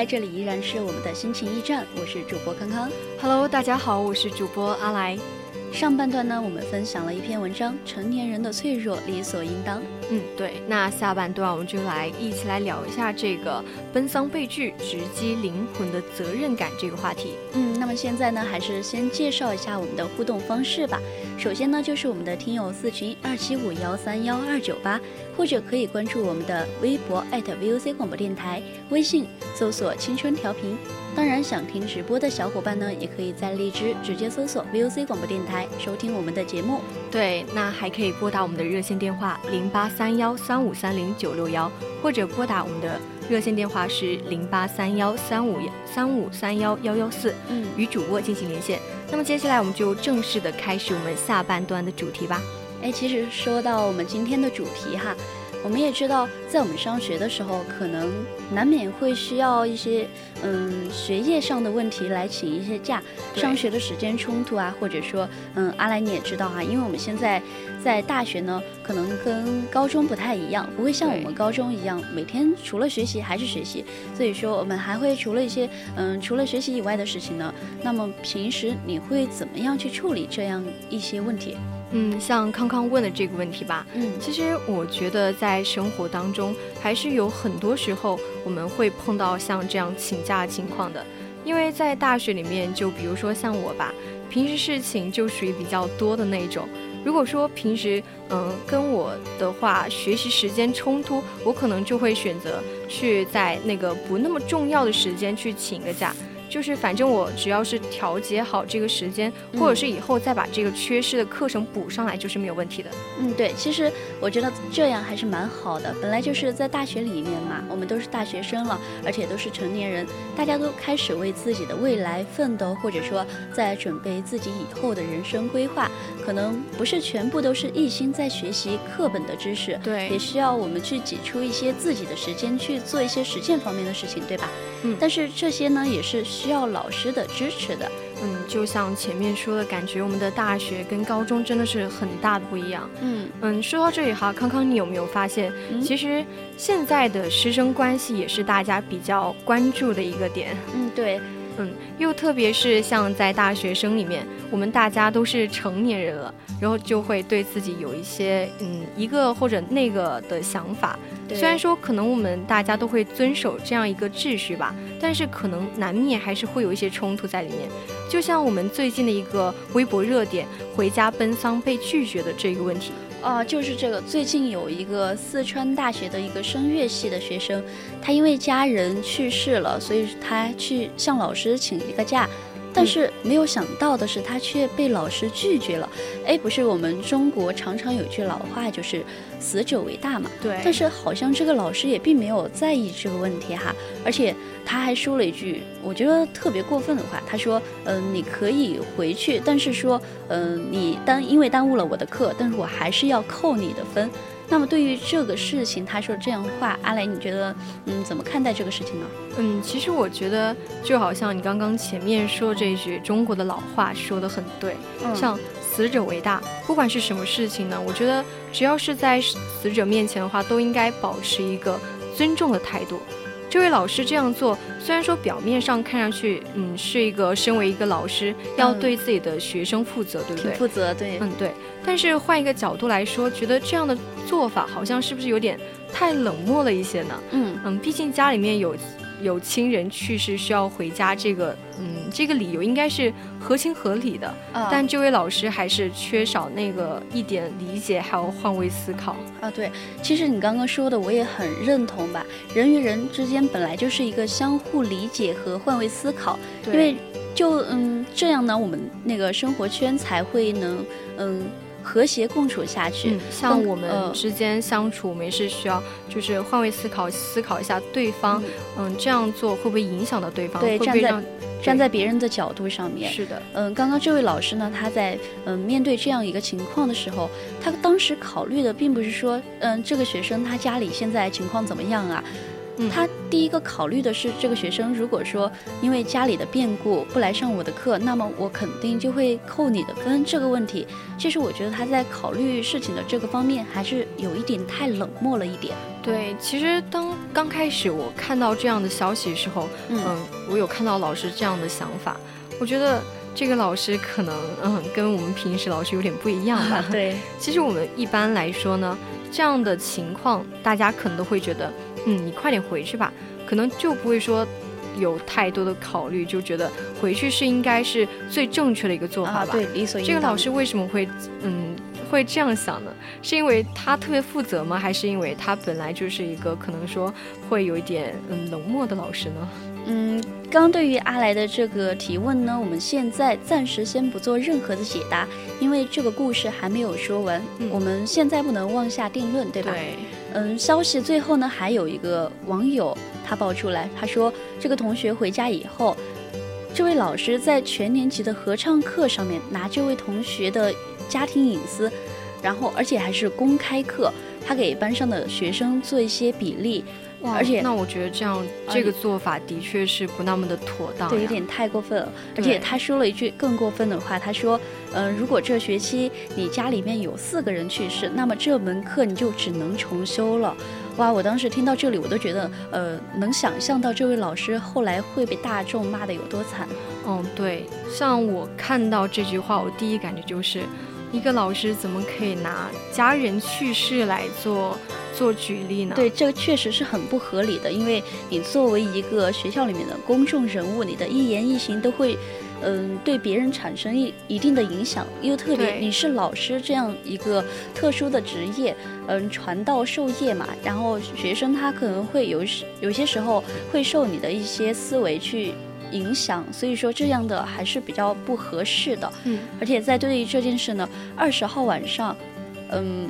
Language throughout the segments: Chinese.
回来，这里依然是我们的心情驿站，我是主播康康。Hello，大家好，我是主播阿来。上半段呢，我们分享了一篇文章《成年人的脆弱理所应当》。嗯，对。那下半段我们就来一起来聊一下这个奔丧被拒、直击灵魂的责任感这个话题。嗯，那么现在呢，还是先介绍一下我们的互动方式吧。首先呢，就是我们的听友四群二七五幺三幺二九八。或者可以关注我们的微博 @VOC 广播电台，微信搜索“青春调频”。当然，想听直播的小伙伴呢，也可以在荔枝直接搜索 VOC 广播电台收听我们的节目。对，那还可以拨打我们的热线电话零八三幺三五三零九六幺，或者拨打我们的热线电话是零八三幺三五三五三幺幺幺四，嗯，与主播进行连线。那么接下来我们就正式的开始我们下半段的主题吧。哎，其实说到我们今天的主题哈，我们也知道，在我们上学的时候，可能难免会需要一些嗯学业上的问题来请一些假，上学的时间冲突啊，或者说嗯阿来你也知道哈，因为我们现在在大学呢，可能跟高中不太一样，不会像我们高中一样每天除了学习还是学习，所以说我们还会除了一些嗯除了学习以外的事情呢，那么平时你会怎么样去处理这样一些问题？嗯，像康康问的这个问题吧，嗯，其实我觉得在生活当中还是有很多时候我们会碰到像这样请假情况的，因为在大学里面，就比如说像我吧，平时事情就属于比较多的那种。如果说平时嗯跟我的话学习时间冲突，我可能就会选择去在那个不那么重要的时间去请个假。就是反正我只要是调节好这个时间，或者是以后再把这个缺失的课程补上来，就是没有问题的。嗯，对，其实我觉得这样还是蛮好的。本来就是在大学里面嘛，我们都是大学生了，而且都是成年人，大家都开始为自己的未来奋斗，或者说在准备自己以后的人生规划。可能不是全部都是一心在学习课本的知识，对，也需要我们去挤出一些自己的时间去做一些实践方面的事情，对吧？嗯，但是这些呢，也是需要老师的支持的。嗯，就像前面说的，感觉我们的大学跟高中真的是很大的不一样。嗯嗯，说到这里哈，康康，你有没有发现，其实现在的师生关系也是大家比较关注的一个点？嗯，对。嗯，又特别是像在大学生里面，我们大家都是成年人了，然后就会对自己有一些嗯一个或者那个的想法。虽然说可能我们大家都会遵守这样一个秩序吧，但是可能难免还是会有一些冲突在里面。就像我们最近的一个微博热点“回家奔丧被拒绝”的这个问题。哦，就是这个。最近有一个四川大学的一个声乐系的学生，他因为家人去世了，所以他去向老师请一个假。但是没有想到的是，他却被老师拒绝了。哎，不是我们中国常常有句老话，就是“死者为大”嘛。对。但是好像这个老师也并没有在意这个问题哈，而且他还说了一句我觉得特别过分的话，他说：“嗯，你可以回去，但是说，嗯，你耽因为耽误了我的课，但是我还是要扣你的分。”那么对于这个事情，他说这样的话，阿雷，你觉得嗯怎么看待这个事情呢？嗯，其实我觉得就好像你刚刚前面说这句中国的老话说的很对，像死者为大，不管是什么事情呢，我觉得只要是在死者面前的话，都应该保持一个尊重的态度。这位老师这样做，虽然说表面上看上去，嗯，是一个身为一个老师要对自己的学生负责，对不对？负责，对，嗯，对。但是换一个角度来说，觉得这样的做法好像是不是有点太冷漠了一些呢？嗯嗯，毕竟家里面有。有亲人去世需要回家，这个嗯，这个理由应该是合情合理的。但这位老师还是缺少那个一点理解，还有换位思考啊。对，其实你刚刚说的我也很认同吧。人与人之间本来就是一个相互理解和换位思考，因为就嗯这样呢，我们那个生活圈才会能嗯。和谐共处下去，像我们之间相处，我们也是需要就是换位思考，思考一下对方，嗯，这样做会不会影响到对方？对，站在站在别人的角度上面，是的，嗯，刚刚这位老师呢，他在嗯面对这样一个情况的时候，他当时考虑的并不是说，嗯，这个学生他家里现在情况怎么样啊？他第一个考虑的是，这个学生如果说因为家里的变故不来上我的课，那么我肯定就会扣你的分。这个问题，其实我觉得他在考虑事情的这个方面还是有一点太冷漠了一点。对，其实当刚开始我看到这样的消息的时候，嗯，我有看到老师这样的想法，我觉得这个老师可能嗯跟我们平时老师有点不一样吧。对，其实我们一般来说呢，这样的情况大家可能都会觉得。嗯，你快点回去吧，可能就不会说有太多的考虑，就觉得回去是应该是最正确的一个做法吧。对，理所应当。这个老师为什么会嗯会这样想呢？是因为他特别负责吗？还是因为他本来就是一个可能说会有一点嗯冷漠的老师呢？嗯，刚对于阿来的这个提问呢，我们现在暂时先不做任何的解答，因为这个故事还没有说完，我们现在不能妄下定论，对吧？对。嗯，消息最后呢，还有一个网友他爆出来，他说这个同学回家以后，这位老师在全年级的合唱课上面拿这位同学的家庭隐私，然后而且还是公开课，他给班上的学生做一些比例。而且，那我觉得这样这个做法的确是不那么的妥当，对，有点太过分了。而且他说了一句更过分的话，他说：“嗯，如果这学期你家里面有四个人去世，那么这门课你就只能重修了。”哇，我当时听到这里，我都觉得，呃，能想象到这位老师后来会被大众骂的有多惨。嗯，对，像我看到这句话，我第一感觉就是。一个老师怎么可以拿家人去世来做做举例呢？对，这个确实是很不合理的。因为你作为一个学校里面的公众人物，你的一言一行都会，嗯，对别人产生一一定的影响。又特别你是老师这样一个特殊的职业，嗯，传道授业嘛，然后学生他可能会有时有些时候会受你的一些思维去。影响，所以说这样的还是比较不合适的。嗯，而且在对于这件事呢，二十号晚上，嗯，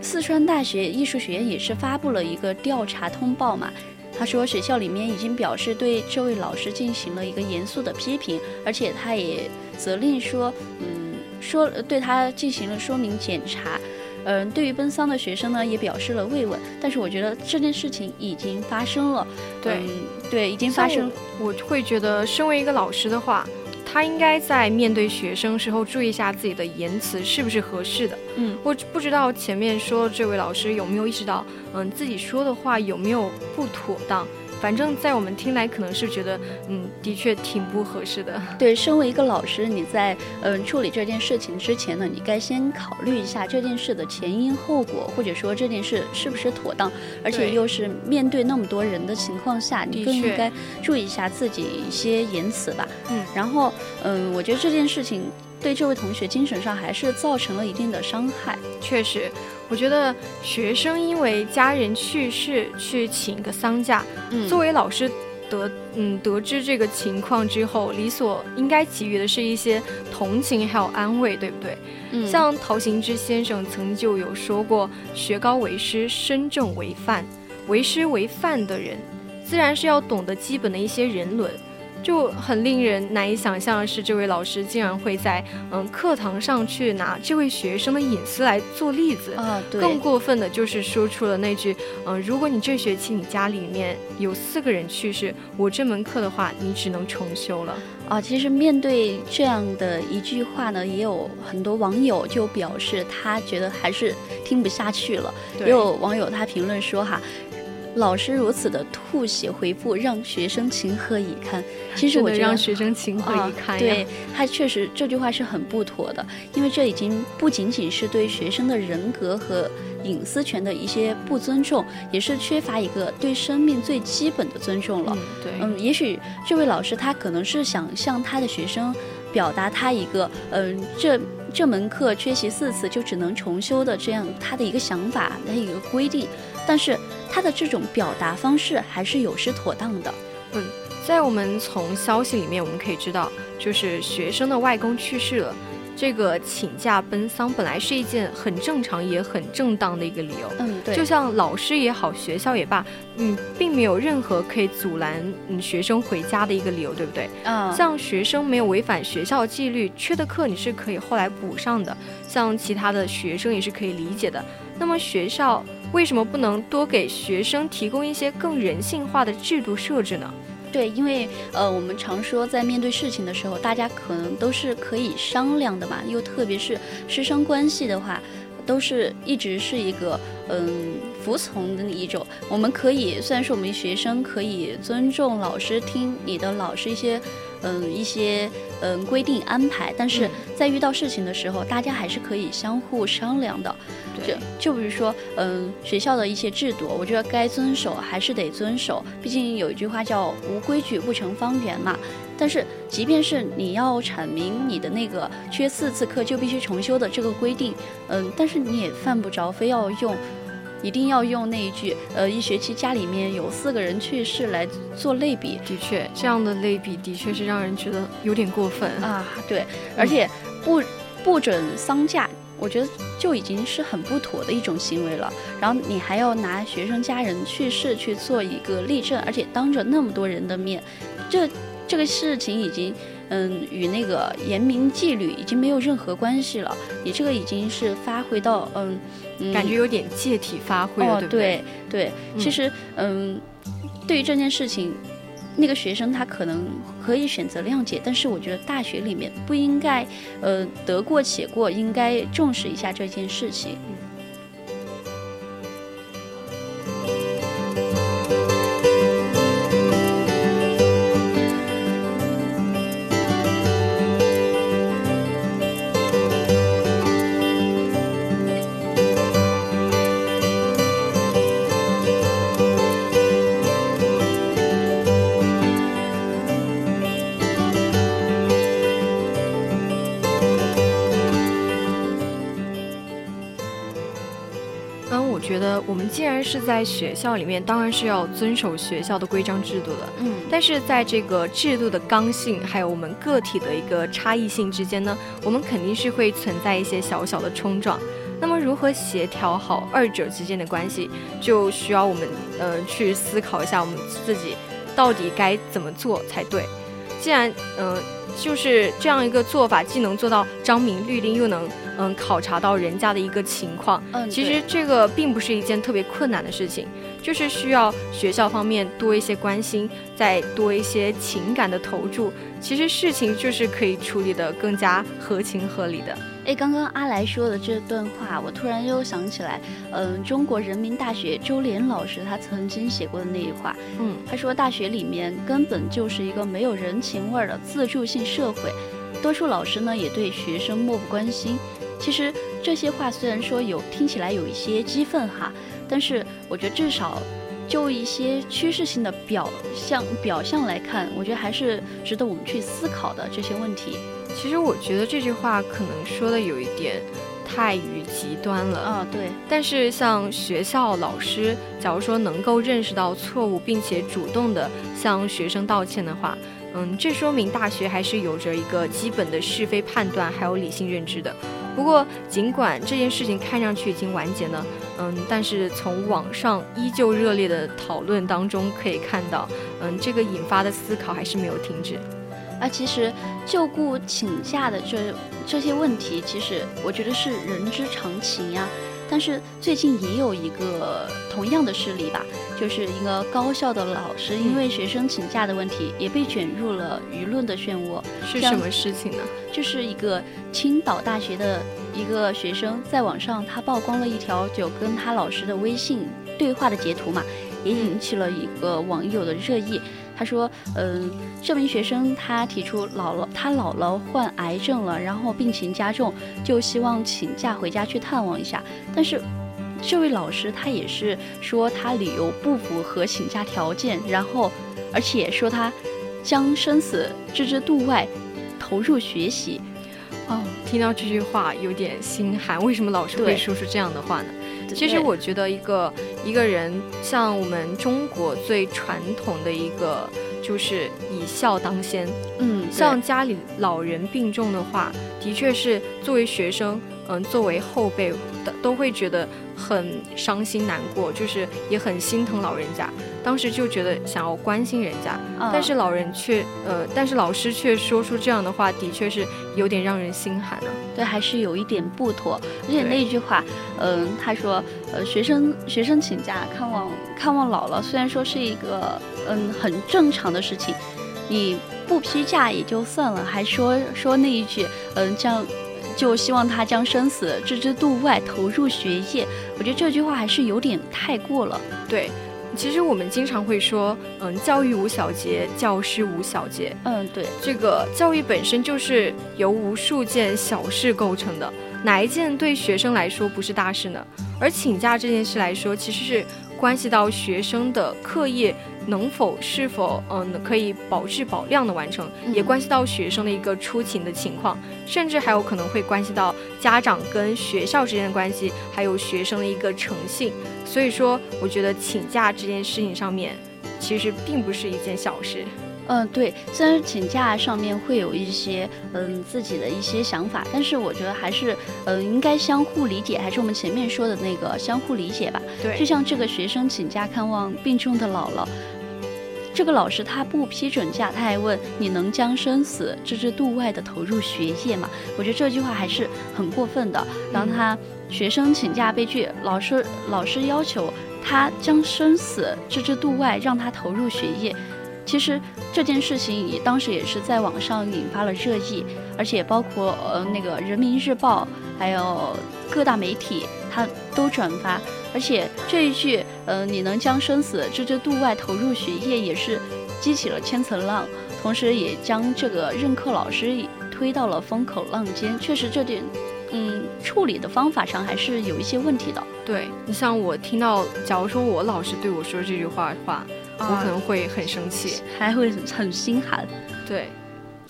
四川大学艺术学院也是发布了一个调查通报嘛。他说学校里面已经表示对这位老师进行了一个严肃的批评，而且他也责令说，嗯，说对他进行了说明检查。嗯，对于奔丧的学生呢，也表示了慰问。但是我觉得这件事情已经发生了，对对，已经发生。我会觉得，身为一个老师的话，他应该在面对学生时候注意一下自己的言辞是不是合适的。嗯，我不知道前面说这位老师有没有意识到，嗯，自己说的话有没有不妥当。反正，在我们听来，可能是觉得，嗯，的确挺不合适的。对，身为一个老师，你在嗯处理这件事情之前呢，你该先考虑一下这件事的前因后果，或者说这件事是不是妥当，而且又是面对那么多人的情况下，你更应该注意一下自己一些言辞吧。嗯，然后，嗯，我觉得这件事情对这位同学精神上还是造成了一定的伤害。确实。我觉得学生因为家人去世去请个丧假，作为老师得嗯得知这个情况之后，理所应该给予的是一些同情还有安慰，对不对？嗯，像陶行知先生曾就有说过：“学高为师，身正为范。为师为范的人，自然是要懂得基本的一些人伦。”就很令人难以想象的是，这位老师竟然会在嗯课堂上去拿这位学生的隐私来做例子啊！对，更过分的就是说出了那句嗯，如果你这学期你家里面有四个人去世，我这门课的话，你只能重修了啊！其实面对这样的一句话呢，也有很多网友就表示他觉得还是听不下去了。也有网友他评论说哈。老师如此的吐血回复，让学生情何以堪？其实我觉得让学生情何以堪对他确实这句话是很不妥的，因为这已经不仅仅是对学生的人格和隐私权的一些不尊重，也是缺乏一个对生命最基本的尊重了。对，嗯，也许这位老师他可能是想向他的学生表达他一个，嗯，这这门课缺席四次就只能重修的这样他的一个想法，他一个规定。但是他的这种表达方式还是有失妥当的。嗯，在我们从消息里面我们可以知道，就是学生的外公去世了，这个请假奔丧本来是一件很正常也很正当的一个理由。嗯，对。就像老师也好，学校也罢，嗯，并没有任何可以阻拦你学生回家的一个理由，对不对？嗯。像学生没有违反学校纪律，缺的课你是可以后来补上的。像其他的学生也是可以理解的。那么学校。为什么不能多给学生提供一些更人性化的制度设置呢？对，因为呃，我们常说在面对事情的时候，大家可能都是可以商量的嘛。又特别是师生关系的话，都是一直是一个嗯服从的一种。我们可以虽然说我们学生可以尊重老师，听你的老师一些。嗯，一些嗯规定安排，但是在遇到事情的时候，大家还是可以相互商量的。就就比如说，嗯，学校的一些制度，我觉得该遵守还是得遵守。毕竟有一句话叫“无规矩不成方圆”嘛。但是，即便是你要阐明你的那个缺四次课就必须重修的这个规定，嗯，但是你也犯不着非要用。一定要用那一句，呃，一学期家里面有四个人去世来做类比。的确，这样的类比的确是让人觉得有点过分啊。对，而且不不准丧假，我觉得就已经是很不妥的一种行为了。然后你还要拿学生家人去世去做一个例证，而且当着那么多人的面，这这个事情已经。嗯，与那个严明纪律已经没有任何关系了。你这个已经是发挥到嗯，感觉有点借题发挥了，对不对？对对，其实嗯，对于这件事情，那个学生他可能可以选择谅解，但是我觉得大学里面不应该呃得过且过，应该重视一下这件事情。既是在学校里面，当然是要遵守学校的规章制度的。嗯，但是在这个制度的刚性，还有我们个体的一个差异性之间呢，我们肯定是会存在一些小小的冲撞。那么，如何协调好二者之间的关系，就需要我们呃去思考一下，我们自己到底该怎么做才对。既然嗯。就是这样一个做法，既能做到张明律令，又能嗯考察到人家的一个情况。嗯，其实这个并不是一件特别困难的事情，就是需要学校方面多一些关心，再多一些情感的投注。其实事情就是可以处理的更加合情合理的。哎，刚刚阿来说的这段话，我突然又想起来，嗯，中国人民大学周濂老师他曾经写过的那一话，嗯，他说大学里面根本就是一个没有人情味儿的自助性社会，多数老师呢也对学生漠不关心。其实这些话虽然说有听起来有一些激愤哈，但是我觉得至少就一些趋势性的表象表象来看，我觉得还是值得我们去思考的这些问题。其实我觉得这句话可能说的有一点太于极端了啊，对。但是像学校老师，假如说能够认识到错误，并且主动的向学生道歉的话，嗯，这说明大学还是有着一个基本的是非判断，还有理性认知的。不过，尽管这件事情看上去已经完结呢，嗯，但是从网上依旧热烈的讨论当中可以看到，嗯，这个引发的思考还是没有停止。啊，其实就雇请假的这这些问题，其实我觉得是人之常情呀。但是最近也有一个同样的事例吧，就是一个高校的老师因为学生请假的问题，也被卷入了舆论的漩涡。是什么事情呢？就是一个青岛大学的一个学生在网上他曝光了一条就跟他老师的微信对话的截图嘛，也引起了一个网友的热议。他说：“嗯，这名学生他提出姥姥他姥姥患癌症了，然后病情加重，就希望请假回家去探望一下。但是，这位老师他也是说他理由不符合请假条件，然后而且说他将生死置之度外，投入学习。哦，听到这句话有点心寒。为什么老师会说出这样的话呢？”其实我觉得，一个一个人像我们中国最传统的一个，就是以孝当先。嗯，像家里老人病重的话，的确是作为学生，嗯，作为后辈的都会觉得。很伤心难过，就是也很心疼老人家。当时就觉得想要关心人家，但是老人却呃，但是老师却说出这样的话，的确是有点让人心寒啊。对，还是有一点不妥。而且那句话，嗯，他说，呃，学生学生请假看望看望姥姥，虽然说是一个嗯很正常的事情，你不批假也就算了，还说说那一句，嗯，这样。就希望他将生死置之度外，投入学业。我觉得这句话还是有点太过了。对，其实我们经常会说，嗯，教育无小节，教师无小节。嗯，对，这个教育本身就是由无数件小事构成的，哪一件对学生来说不是大事呢？而请假这件事来说，其实是关系到学生的课业。能否是否嗯可以保质保量的完成，也关系到学生的一个出勤的情况，甚至还有可能会关系到家长跟学校之间的关系，还有学生的一个诚信。所以说，我觉得请假这件事情上面，其实并不是一件小事。嗯，对，虽然请假上面会有一些嗯自己的一些想法，但是我觉得还是嗯应该相互理解，还是我们前面说的那个相互理解吧。对，就像这个学生请假看望病重的姥姥。这个老师他不批准假，他还问你能将生死置之度外的投入学业吗？我觉得这句话还是很过分的。然后他学生请假被拒，老师老师要求他将生死置之度外，让他投入学业。其实这件事情也当时也是在网上引发了热议，而且包括呃那个人民日报还有各大媒体他都转发。而且这一句，呃，你能将生死置之度外，投入学业，也是激起了千层浪，同时也将这个任课老师推到了风口浪尖。确实，这点，嗯，处理的方法上还是有一些问题的。对你像我听到，假如说我老师对我说这句话的话，我可能会很生气，还会很心寒。对，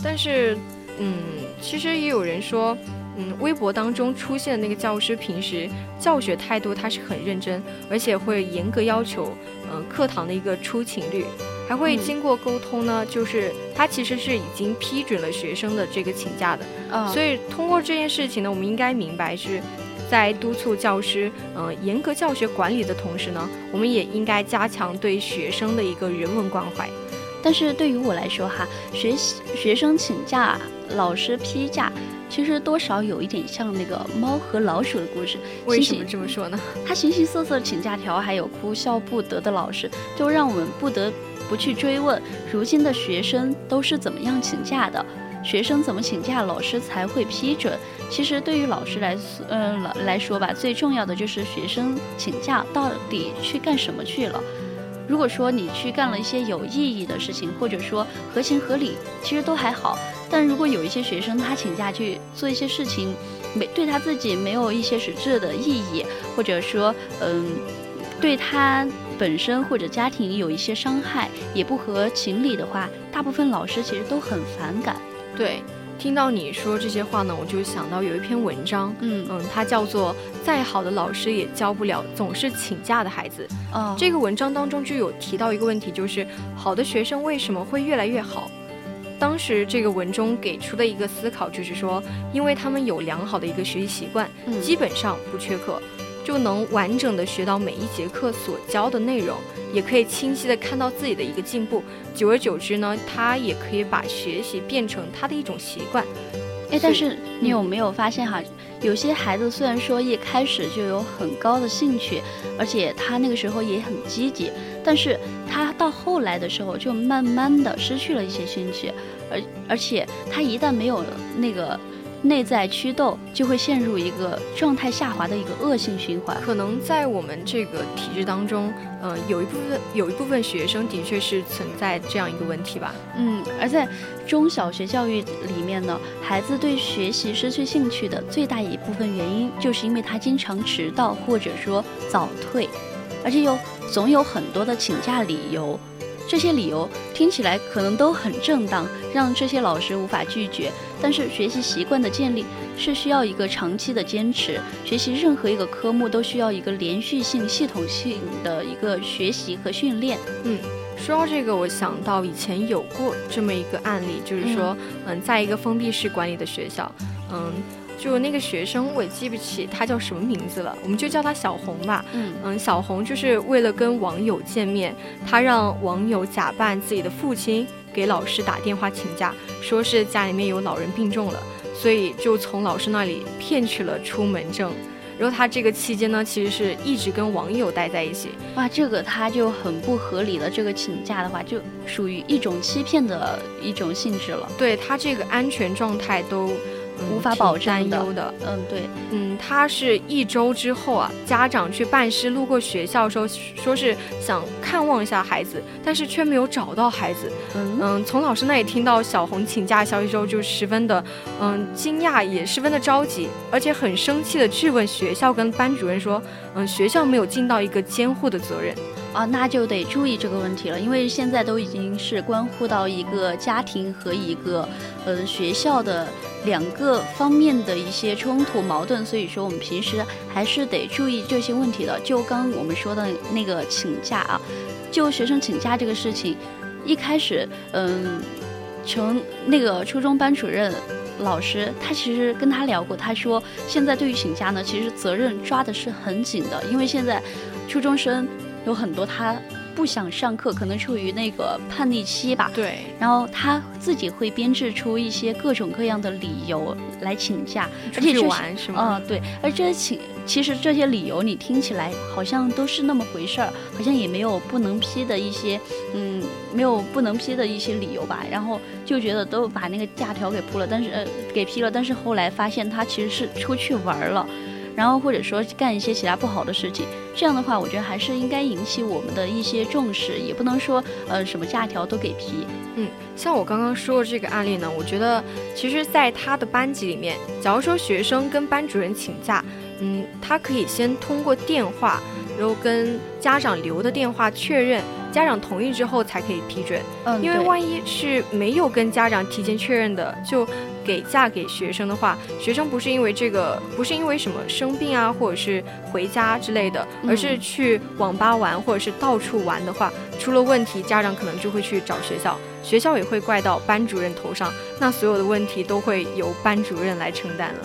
但是，嗯，其实也有人说。嗯，微博当中出现的那个教师，平时教学态度他是很认真，而且会严格要求，嗯，课堂的一个出勤率，还会经过沟通呢，就是他其实是已经批准了学生的这个请假的。嗯，所以通过这件事情呢，我们应该明白是在督促教师，嗯，严格教学管理的同时呢，我们也应该加强对学生的一个人文关怀。但是对于我来说哈，学习学生请假，老师批假。其实多少有一点像那个猫和老鼠的故事。为什么这么说呢？他形形色色的请假条，还有哭笑不得的老师，就让我们不得不去追问：如今的学生都是怎么样请假的？学生怎么请假，老师才会批准？其实对于老师来，嗯，来说吧，最重要的就是学生请假到底去干什么去了。如果说你去干了一些有意义的事情，或者说合情合理，其实都还好。但如果有一些学生他请假去做一些事情，没对他自己没有一些实质的意义，或者说嗯，对他本身或者家庭有一些伤害，也不合情理的话，大部分老师其实都很反感。对，听到你说这些话呢，我就想到有一篇文章，嗯嗯，它叫做《再好的老师也教不了总是请假的孩子》。哦，这个文章当中就有提到一个问题，就是好的学生为什么会越来越好？当时这个文中给出的一个思考就是说，因为他们有良好的一个学习习惯，基本上不缺课，就能完整的学到每一节课所教的内容，也可以清晰的看到自己的一个进步。久而久之呢，他也可以把学习变成他的一种习惯。哎，但是你有没有发现哈，有些孩子虽然说一开始就有很高的兴趣，而且他那个时候也很积极，但是他到后来的时候就慢慢的失去了一些兴趣，而而且他一旦没有那个。内在祛痘就会陷入一个状态下滑的一个恶性循环。可能在我们这个体制当中，呃，有一部分有一部分学生的确是存在这样一个问题吧。嗯，而在中小学教育里面呢，孩子对学习失去兴趣的最大一部分原因，就是因为他经常迟到或者说早退，而且有总有很多的请假理由。这些理由听起来可能都很正当，让这些老师无法拒绝。但是学习习惯的建立是需要一个长期的坚持，学习任何一个科目都需要一个连续性、系统性的一个学习和训练。嗯，说到这个，我想到以前有过这么一个案例，就是说，嗯，在一个封闭式管理的学校，嗯。就那个学生，我也记不起他叫什么名字了，我们就叫他小红吧。嗯嗯，小红就是为了跟网友见面，他让网友假扮自己的父亲给老师打电话请假，说是家里面有老人病重了，所以就从老师那里骗取了出门证。然后他这个期间呢，其实是一直跟网友待在一起。哇，这个他就很不合理了。这个请假的话，就属于一种欺骗的一种性质了。对他这个安全状态都。无法保证的，嗯，对，嗯，他是一周之后啊，家长去办事路过学校的时候，说是想看望一下孩子，但是却没有找到孩子。嗯，从老师那里听到小红请假消息之后，就十分的，嗯，惊讶，也十分的着急，而且很生气的质问学校跟班主任说，嗯，学校没有尽到一个监护的责任。啊，那就得注意这个问题了，因为现在都已经是关乎到一个家庭和一个，呃，学校的两个方面的一些冲突矛盾，所以说我们平时还是得注意这些问题的。就刚我们说的那个请假啊，就学生请假这个事情，一开始，嗯，从那个初中班主任老师，他其实跟他聊过，他说现在对于请假呢，其实责任抓的是很紧的，因为现在初中生。有很多他不想上课，可能处于那个叛逆期吧。对，然后他自己会编制出一些各种各样的理由来请假，而且玩是吗？啊，对。而这些请，其实这些理由你听起来好像都是那么回事儿，好像也没有不能批的一些，嗯，没有不能批的一些理由吧。然后就觉得都把那个假条给铺了，但是呃给批了，但是后来发现他其实是出去玩了。然后或者说干一些其他不好的事情，这样的话，我觉得还是应该引起我们的一些重视，也不能说呃什么假条都给批。嗯，像我刚刚说的这个案例呢，我觉得其实在他的班级里面，假如说学生跟班主任请假，嗯，他可以先通过电话，然后跟家长留的电话确认，家长同意之后才可以批准。嗯，因为万一是没有跟家长提前确认的，就。给嫁给学生的话，学生不是因为这个，不是因为什么生病啊，或者是回家之类的，而是去网吧玩或者是到处玩的话，出了问题，家长可能就会去找学校，学校也会怪到班主任头上，那所有的问题都会由班主任来承担了。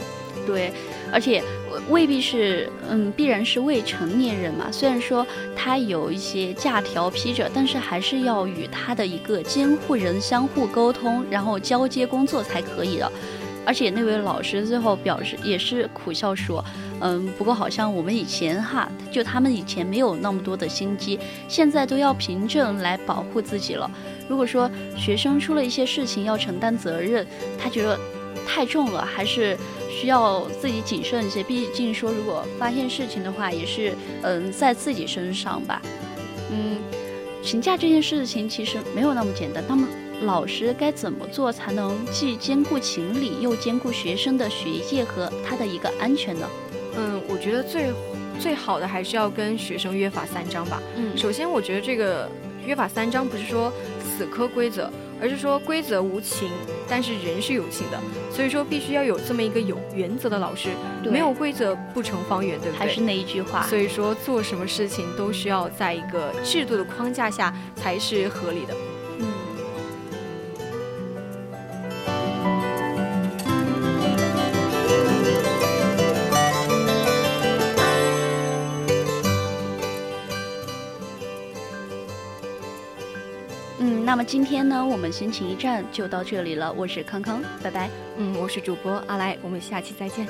对，而且。未必是，嗯，必然是未成年人嘛。虽然说他有一些假条批着，但是还是要与他的一个监护人相互沟通，然后交接工作才可以的。而且那位老师最后表示也是苦笑说，嗯，不过好像我们以前哈，就他们以前没有那么多的心机，现在都要凭证来保护自己了。如果说学生出了一些事情要承担责任，他觉得太重了，还是。需要自己谨慎一些，毕竟说如果发现事情的话，也是嗯在自己身上吧。嗯，请假这件事情其实没有那么简单。那么老师该怎么做才能既兼顾情理，又兼顾学生的学业和他的一个安全呢？嗯，我觉得最最好的还是要跟学生约法三章吧。嗯，首先我觉得这个约法三章不是说死磕规则。而是说规则无情，但是人是有情的，所以说必须要有这么一个有原则的老师。没有规则不成方圆，对不对？还是那一句话。所以说做什么事情都需要在一个制度的框架下才是合理的。今天呢，我们心情驿站就到这里了。我是康康，拜拜。嗯，我是主播阿来，我们下期再见。